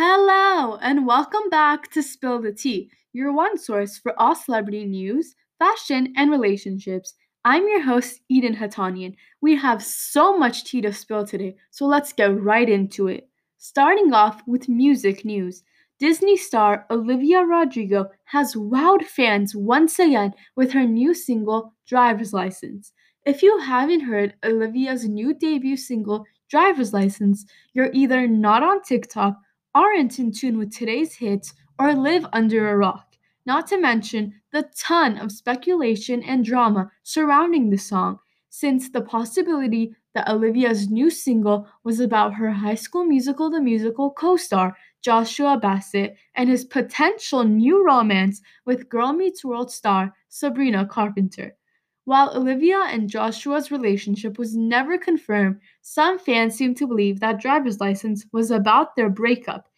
Hello, and welcome back to Spill the Tea, your one source for all celebrity news, fashion, and relationships. I'm your host, Eden Hatanian. We have so much tea to spill today, so let's get right into it. Starting off with music news. Disney star Olivia Rodrigo has wowed fans once again with her new single, Driver's License. If you haven't heard Olivia's new debut single, Driver's License, you're either not on TikTok aren't in tune with today's hits or live under a rock, not to mention the ton of speculation and drama surrounding the song, since the possibility that Olivia's new single was about her high school musical the musical co-star Joshua Bassett and his potential new romance with Girl Meets World star Sabrina Carpenter. While Olivia and Joshua's relationship was never confirmed, some fans seem to believe that driver's license was about their breakup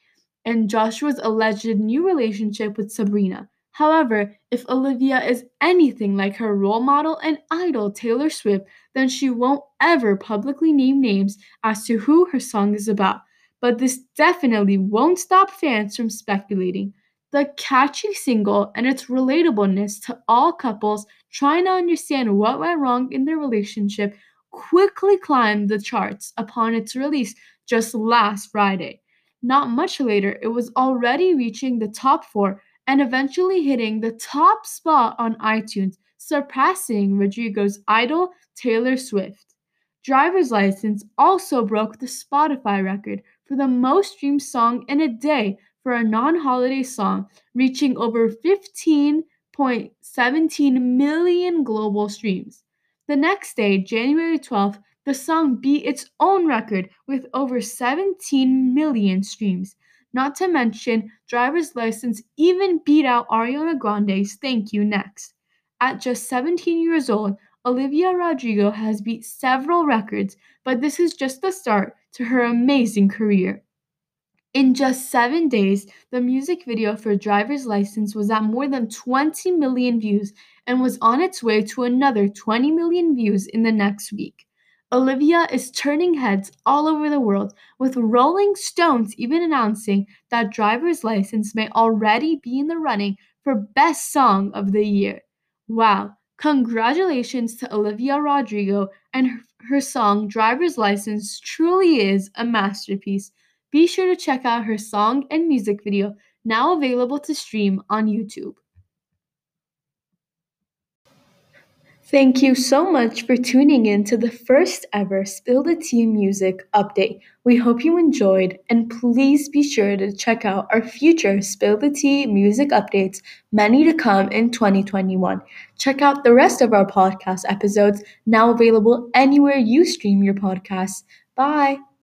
and Joshua's alleged new relationship with Sabrina. However, if Olivia is anything like her role model and idol Taylor Swift, then she won't ever publicly name names as to who her song is about. But this definitely won't stop fans from speculating. The catchy single and its relatableness to all couples trying to understand what went wrong in their relationship quickly climbed the charts upon its release just last Friday. Not much later, it was already reaching the top four and eventually hitting the top spot on iTunes, surpassing Rodrigo's idol Taylor Swift. Driver's License also broke the Spotify record for the most streamed song in a day for a non holiday song, reaching over 15.17 million global streams. The next day, January 12th, the song beat its own record with over 17 million streams. Not to mention, Driver's License even beat out Ariana Grande's Thank You Next. At just 17 years old, Olivia Rodrigo has beat several records, but this is just the start to her amazing career. In just seven days, the music video for Driver's License was at more than 20 million views and was on its way to another 20 million views in the next week. Olivia is turning heads all over the world, with Rolling Stones even announcing that Driver's License may already be in the running for Best Song of the Year. Wow! Congratulations to Olivia Rodrigo and her song Driver's License truly is a masterpiece. Be sure to check out her song and music video, now available to stream on YouTube. Thank you so much for tuning in to the first ever Spill the Tea Music update. We hope you enjoyed, and please be sure to check out our future Spill the Tea music updates, many to come in 2021. Check out the rest of our podcast episodes, now available anywhere you stream your podcasts. Bye.